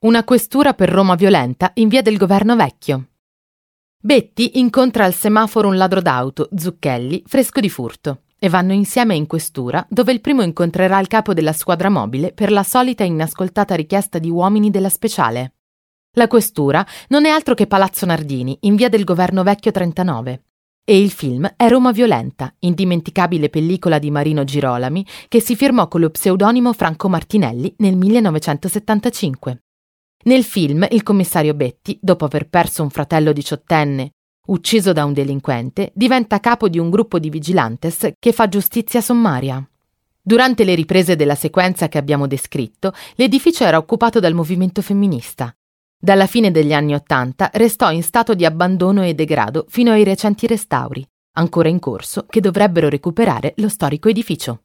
Una questura per Roma violenta in via del governo vecchio. Betty incontra al semaforo un ladro d'auto, Zucchelli, fresco di furto, e vanno insieme in questura, dove il primo incontrerà il capo della squadra mobile per la solita inascoltata richiesta di uomini della speciale. La questura non è altro che Palazzo Nardini, in via del governo vecchio 39. E il film è Roma Violenta, indimenticabile pellicola di Marino Girolami, che si firmò con lo pseudonimo Franco Martinelli nel 1975. Nel film il commissario Betti, dopo aver perso un fratello diciottenne, ucciso da un delinquente, diventa capo di un gruppo di vigilantes che fa giustizia sommaria. Durante le riprese della sequenza che abbiamo descritto, l'edificio era occupato dal movimento femminista. Dalla fine degli anni Ottanta restò in stato di abbandono e degrado fino ai recenti restauri, ancora in corso, che dovrebbero recuperare lo storico edificio.